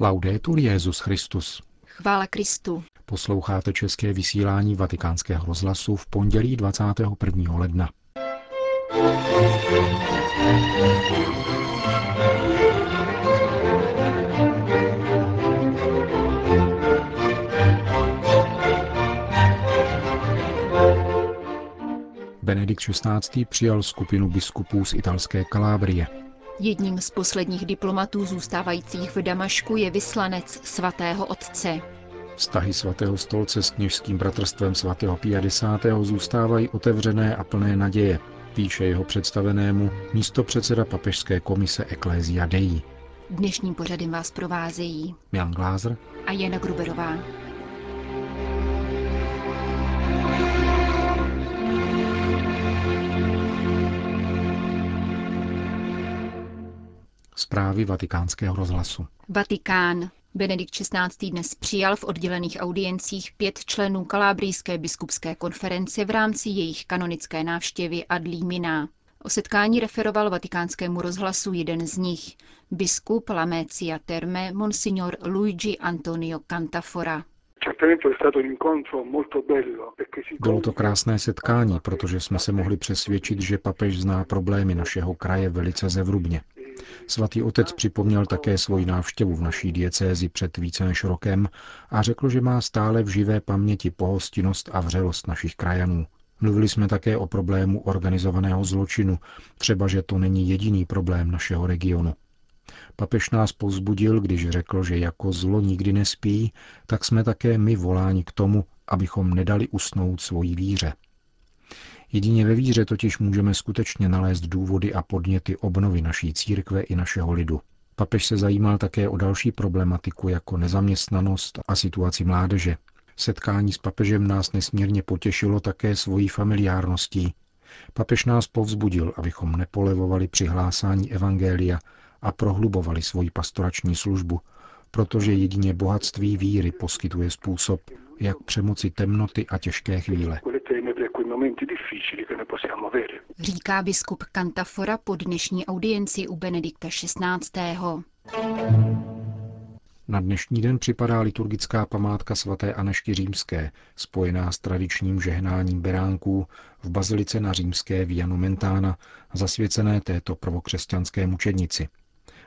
Laudetur Jezus Christus. Chvála Kristu. Posloucháte české vysílání Vatikánského rozhlasu v pondělí 21. ledna. Benedikt XVI. přijal skupinu biskupů z italské Kalábrie. Jedním z posledních diplomatů zůstávajících v Damašku je vyslanec svatého otce. Vztahy svatého stolce s kněžským bratrstvem svatého Pia X. zůstávají otevřené a plné naděje, píše jeho představenému místo předseda papežské komise Ecclesia Dei. Dnešním pořadem vás provázejí Jan Glázer a Jana Gruberová. Zprávy vatikánského rozhlasu. Vatikán. Benedikt XVI. dnes přijal v oddělených audiencích pět členů Kalábrijské biskupské konference v rámci jejich kanonické návštěvy ad limina. O setkání referoval vatikánskému rozhlasu jeden z nich, biskup Lamecia Terme, monsignor Luigi Antonio Cantafora. Bylo to krásné setkání, protože jsme se mohli přesvědčit, že papež zná problémy našeho kraje velice zevrubně. Svatý otec připomněl také svoji návštěvu v naší diecézi před více než rokem a řekl, že má stále v živé paměti pohostinnost a vřelost našich krajanů. Mluvili jsme také o problému organizovaného zločinu, třeba že to není jediný problém našeho regionu. Papež nás povzbudil, když řekl, že jako zlo nikdy nespí, tak jsme také my voláni k tomu, abychom nedali usnout svoji víře. Jedině ve víře totiž můžeme skutečně nalézt důvody a podněty obnovy naší církve i našeho lidu. Papež se zajímal také o další problematiku jako nezaměstnanost a situaci mládeže. Setkání s papežem nás nesmírně potěšilo také svojí familiárností. Papež nás povzbudil, abychom nepolevovali při hlásání evangelia a prohlubovali svoji pastorační službu, protože jedině bohatství víry poskytuje způsob, jak přemoci temnoty a těžké chvíle. Říká biskup Cantafora po dnešní audienci u Benedikta XVI. Na dnešní den připadá liturgická památka svaté Anešky Římské, spojená s tradičním žehnáním beránků v bazilice na římské Via Nomentana, zasvěcené této prvokřesťanské mučednici.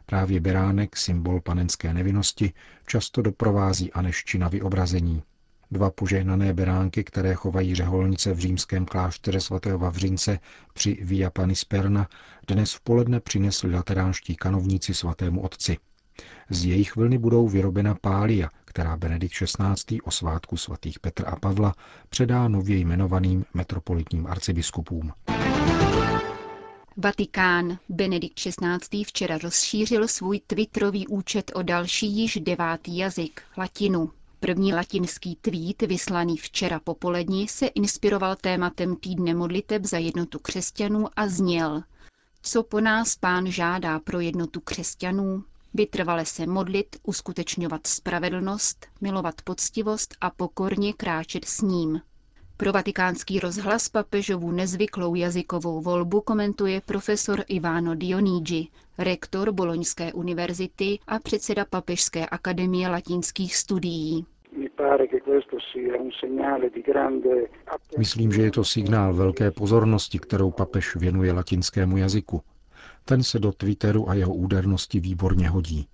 Právě beránek, symbol panenské nevinnosti, často doprovází Aneščina vyobrazení. Dva požehnané beránky, které chovají řeholnice v římském klášteře svatého Vavřince při Via Panisperna, dnes v poledne přinesli lateránští kanovníci svatému otci. Z jejich vlny budou vyrobena pália, která Benedikt XVI. o svátku svatých Petr a Pavla předá nově jmenovaným metropolitním arcibiskupům. Vatikán. Benedikt XVI. včera rozšířil svůj twitterový účet o další již devátý jazyk, latinu. První latinský tweet, vyslaný včera popolední, se inspiroval tématem týdne modliteb za jednotu křesťanů a zněl Co po nás pán žádá pro jednotu křesťanů? Vytrvale se modlit, uskutečňovat spravedlnost, milovat poctivost a pokorně kráčet s ním. Pro vatikánský rozhlas papežovu nezvyklou jazykovou volbu komentuje profesor Ivano Dionigi, rektor Boloňské univerzity a předseda Papežské akademie latinských studií. Myslím, že je to signál velké pozornosti, kterou papež věnuje latinskému jazyku. Ten se do Twitteru a jeho údernosti výborně hodí.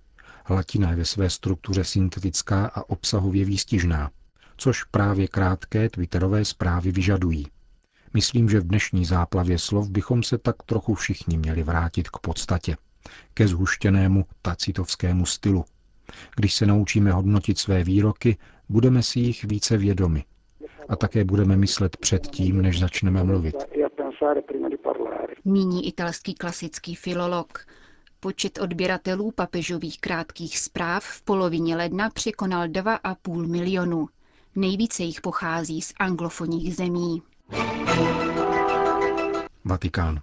Latina je ve své struktuře syntetická a obsahově výstižná což právě krátké twitterové zprávy vyžadují. Myslím, že v dnešní záplavě slov bychom se tak trochu všichni měli vrátit k podstatě, ke zhuštěnému tacitovskému stylu. Když se naučíme hodnotit své výroky, budeme si jich více vědomi a také budeme myslet před tím, než začneme mluvit. Míní italský klasický filolog. Počet odběratelů papežových krátkých zpráv v polovině ledna překonal 2,5 milionu. Nejvíce jich pochází z anglofonních zemí. Vatikán.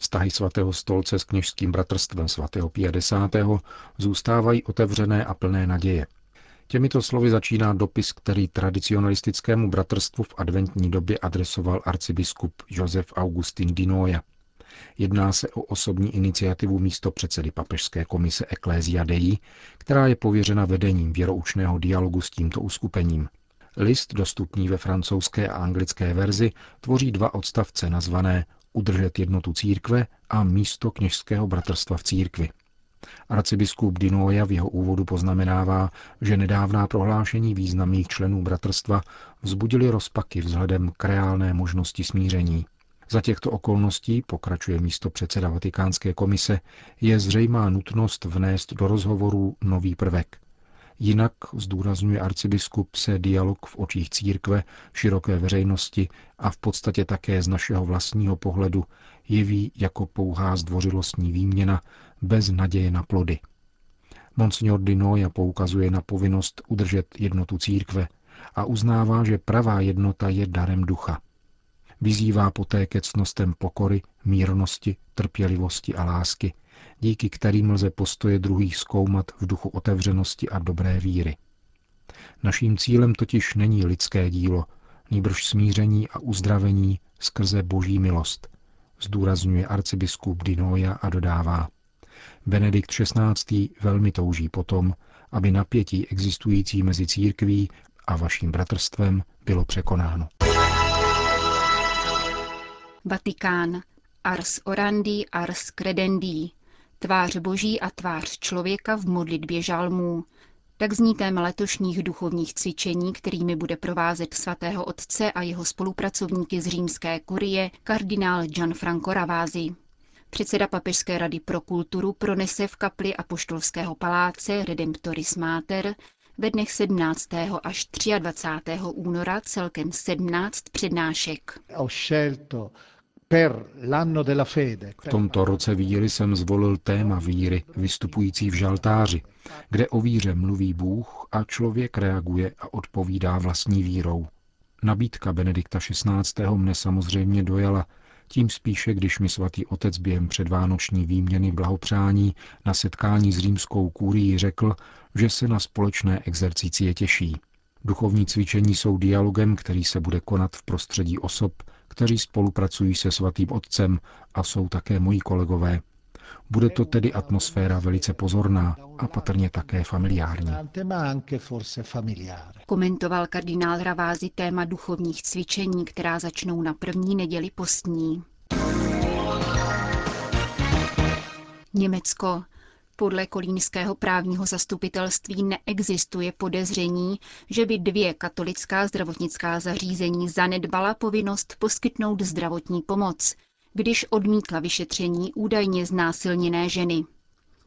Vztahy svatého stolce s kněžským bratrstvem svatého Pia X. zůstávají otevřené a plné naděje. Těmito slovy začíná dopis, který tradicionalistickému bratrstvu v adventní době adresoval arcibiskup Josef Augustin Dinoja. Jedná se o osobní iniciativu místo předsedy papežské komise Ecclesia Dei, která je pověřena vedením věroučného dialogu s tímto uskupením. List, dostupný ve francouzské a anglické verzi, tvoří dva odstavce nazvané Udržet jednotu církve a místo kněžského bratrstva v církvi. Arcibiskup Dinoja v jeho úvodu poznamenává, že nedávná prohlášení významných členů bratrstva vzbudili rozpaky vzhledem k reálné možnosti smíření. Za těchto okolností, pokračuje místo předseda Vatikánské komise, je zřejmá nutnost vnést do rozhovorů nový prvek. Jinak, zdůrazňuje arcibiskup, se dialog v očích církve, široké veřejnosti a v podstatě také z našeho vlastního pohledu jeví jako pouhá zdvořilostní výměna bez naděje na plody. Monsignor Dinoja poukazuje na povinnost udržet jednotu církve a uznává, že pravá jednota je darem ducha. Vyzývá poté ke cnostem pokory, mírnosti, trpělivosti a lásky, díky kterým lze postoje druhých zkoumat v duchu otevřenosti a dobré víry. Naším cílem totiž není lidské dílo, nýbrž smíření a uzdravení skrze boží milost, zdůrazňuje arcibiskup Dinoja a dodává. Benedikt XVI. velmi touží potom, aby napětí existující mezi církví a vaším bratrstvem bylo překonáno. Vatikán. Ars orandi, ars credendi. Tvář boží a tvář člověka v modlitbě žalmů. Tak zní téma letošních duchovních cvičení, kterými bude provázet svatého otce a jeho spolupracovníky z římské kurie kardinál Gianfranco Ravázi. Předseda Papežské rady pro kulturu pronese v kapli Apoštolského paláce Redemptoris Mater ve dnech 17. až 23. února celkem 17 přednášek. V tomto roce víry jsem zvolil téma víry, vystupující v žaltáři, kde o víře mluví Bůh a člověk reaguje a odpovídá vlastní vírou. Nabídka Benedikta XVI. mne samozřejmě dojala, tím spíše, když mi svatý otec během předvánoční výměny blahopřání na setkání s římskou kůrií řekl, že se na společné exercicie těší. Duchovní cvičení jsou dialogem, který se bude konat v prostředí osob, kteří spolupracují se svatým otcem a jsou také moji kolegové. Bude to tedy atmosféra velice pozorná a patrně také familiární. Komentoval kardinál Ravázi téma duchovních cvičení, která začnou na první neděli postní. Německo. Podle kolínského právního zastupitelství neexistuje podezření, že by dvě katolická zdravotnická zařízení zanedbala povinnost poskytnout zdravotní pomoc, když odmítla vyšetření údajně znásilněné ženy.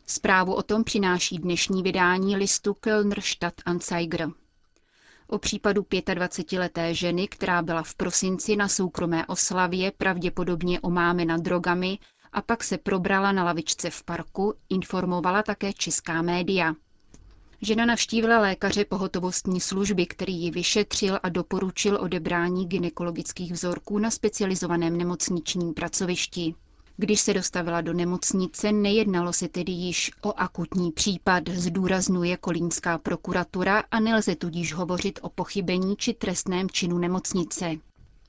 Zprávu o tom přináší dnešní vydání listu Kölner Anzeiger. O případu 25-leté ženy, která byla v prosinci na soukromé oslavě pravděpodobně omámena drogami a pak se probrala na lavičce v parku, informovala také česká média. Žena navštívila lékaře pohotovostní služby, který ji vyšetřil a doporučil odebrání gynekologických vzorků na specializovaném nemocničním pracovišti. Když se dostavila do nemocnice, nejednalo se tedy již o akutní případ, zdůraznuje kolínská prokuratura a nelze tudíž hovořit o pochybení či trestném činu nemocnice.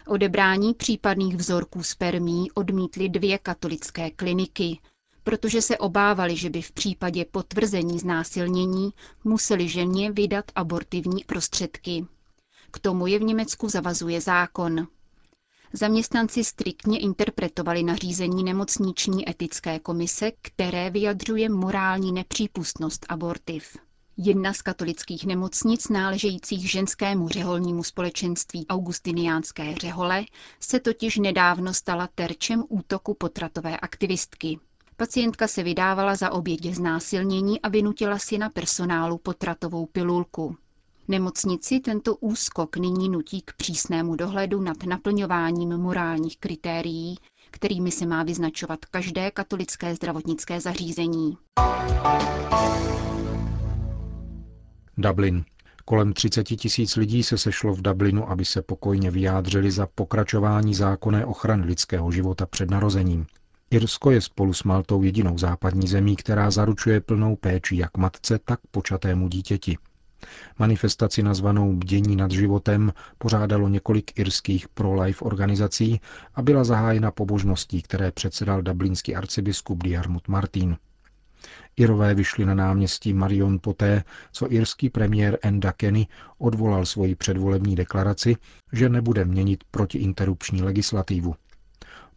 Odebrání případných vzorků spermí odmítly dvě katolické kliniky, protože se obávali, že by v případě potvrzení znásilnění museli ženě vydat abortivní prostředky. K tomu je v Německu zavazuje zákon. Zaměstnanci striktně interpretovali nařízení nemocniční etické komise, které vyjadřuje morální nepřípustnost abortiv. Jedna z katolických nemocnic náležejících ženskému řeholnímu společenství Augustiniánské řehole se totiž nedávno stala terčem útoku potratové aktivistky. Pacientka se vydávala za obětě znásilnění a vynutila si na personálu potratovou pilulku. Nemocnici tento úskok nyní nutí k přísnému dohledu nad naplňováním morálních kritérií, kterými se má vyznačovat každé katolické zdravotnické zařízení. Dublin. Kolem 30 tisíc lidí se sešlo v Dublinu, aby se pokojně vyjádřili za pokračování zákonné ochrany lidského života před narozením. Irsko je spolu s Maltou jedinou západní zemí, která zaručuje plnou péči jak matce, tak počatému dítěti. Manifestaci nazvanou Bdění nad životem pořádalo několik irských pro-life organizací a byla zahájena pobožností, které předsedal dublinský arcibiskup Diarmut Martin. Irové vyšli na náměstí Marion poté, co irský premiér Enda Kenny odvolal svoji předvolební deklaraci, že nebude měnit protiinterrupční legislativu.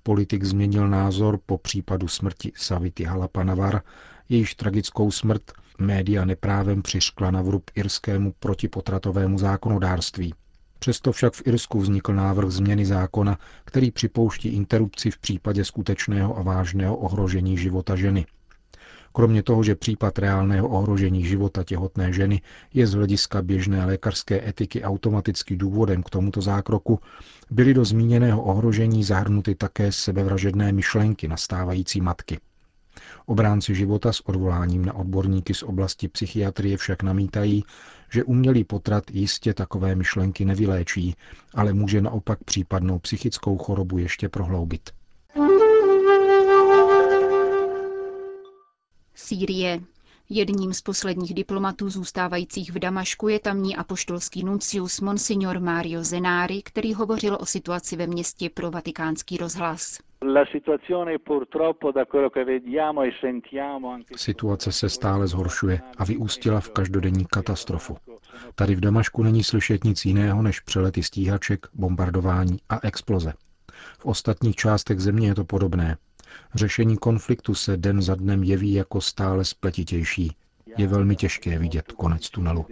Politik změnil názor po případu smrti Savity Halapanavar, jejíž tragickou smrt média neprávem přiškla na vrub irskému protipotratovému zákonodárství. Přesto však v Irsku vznikl návrh změny zákona, který připouští interrupci v případě skutečného a vážného ohrožení života ženy. Kromě toho, že případ reálného ohrožení života těhotné ženy je z hlediska běžné lékařské etiky automaticky důvodem k tomuto zákroku, byly do zmíněného ohrožení zahrnuty také sebevražedné myšlenky nastávající matky. Obránci života s odvoláním na odborníky z oblasti psychiatrie však namítají, že umělý potrat jistě takové myšlenky nevyléčí, ale může naopak případnou psychickou chorobu ještě prohloubit. Sýrie. Jedním z posledních diplomatů zůstávajících v Damašku je tamní apoštolský nuncius Monsignor Mario Zenari, který hovořil o situaci ve městě pro vatikánský rozhlas. Situace se stále zhoršuje a vyústila v každodenní katastrofu. Tady v Damašku není slyšet nic jiného než přelety stíhaček, bombardování a exploze. V ostatních částech země je to podobné. Řešení konfliktu se den za dnem jeví jako stále spletitější. Je velmi těžké vidět konec tunelu.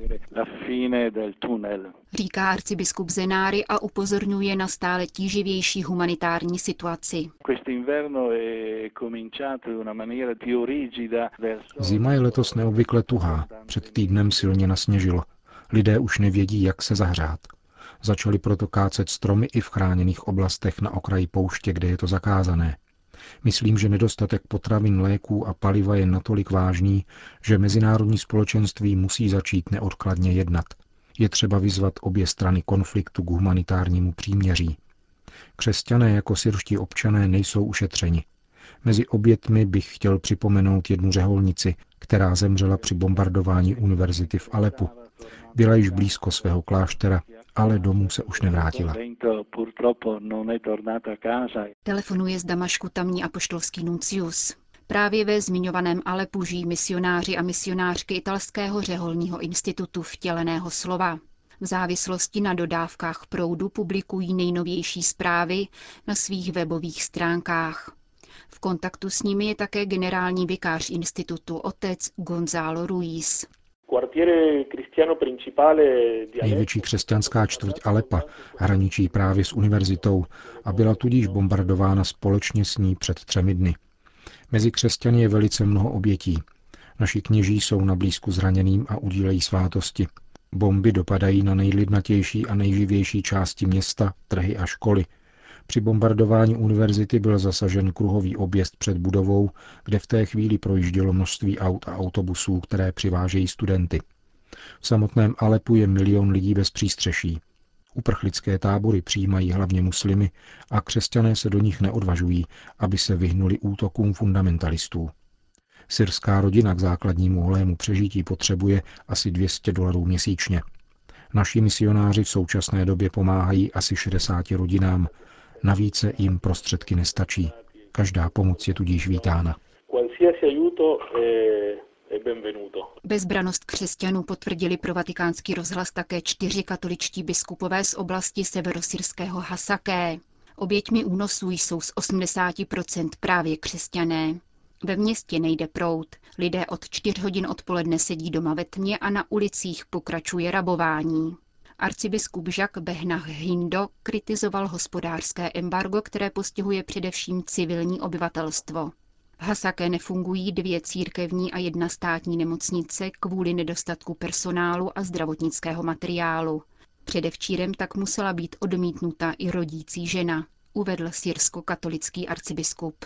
Říká arcibiskup Zenáry a upozorňuje na stále tíživější humanitární situaci. Zima je letos neobvykle tuhá. Před týdnem silně nasněžilo. Lidé už nevědí, jak se zahřát. Začali proto kácet stromy i v chráněných oblastech na okraji pouště, kde je to zakázané. Myslím, že nedostatek potravin, léků a paliva je natolik vážný, že mezinárodní společenství musí začít neodkladně jednat. Je třeba vyzvat obě strany konfliktu k humanitárnímu příměří. Křesťané jako syrští občané nejsou ušetřeni. Mezi obětmi bych chtěl připomenout jednu řeholnici, která zemřela při bombardování univerzity v Alepu. Byla již blízko svého kláštera ale domů se už nevrátila. Telefonuje z Damašku tamní apoštolský nuncius. Právě ve zmiňovaném Alepu žijí misionáři a misionářky italského řeholního institutu vtěleného slova. V závislosti na dodávkách proudu publikují nejnovější zprávy na svých webových stránkách. V kontaktu s nimi je také generální vikář institutu otec Gonzalo Ruiz. Největší křesťanská čtvrť Alepa hraničí právě s univerzitou a byla tudíž bombardována společně s ní před třemi dny. Mezi křesťany je velice mnoho obětí. Naši kněží jsou na blízku zraněným a udílejí svátosti. Bomby dopadají na nejlidnatější a nejživější části města, trhy a školy, při bombardování univerzity byl zasažen kruhový objezd před budovou, kde v té chvíli projíždělo množství aut a autobusů, které přivážejí studenty. V samotném Alepu je milion lidí bez přístřeší. Uprchlické tábory přijímají hlavně muslimy a křesťané se do nich neodvažují, aby se vyhnuli útokům fundamentalistů. Syrská rodina k základnímu holému přežití potřebuje asi 200 dolarů měsíčně. Naši misionáři v současné době pomáhají asi 60 rodinám, Navíc jim prostředky nestačí. Každá pomoc je tudíž vítána. Bezbranost křesťanů potvrdili pro vatikánský rozhlas také čtyři katoličtí biskupové z oblasti severosyrského Hasaké. Oběťmi únosů jsou z 80% právě křesťané. Ve městě nejde prout. Lidé od čtyř hodin odpoledne sedí doma ve tmě a na ulicích pokračuje rabování. Arcibiskup Jacques Behnach Hindo kritizoval hospodářské embargo, které postihuje především civilní obyvatelstvo. V Hasake nefungují dvě církevní a jedna státní nemocnice kvůli nedostatku personálu a zdravotnického materiálu. Předevčírem tak musela být odmítnuta i rodící žena, uvedl syrsko-katolický arcibiskup.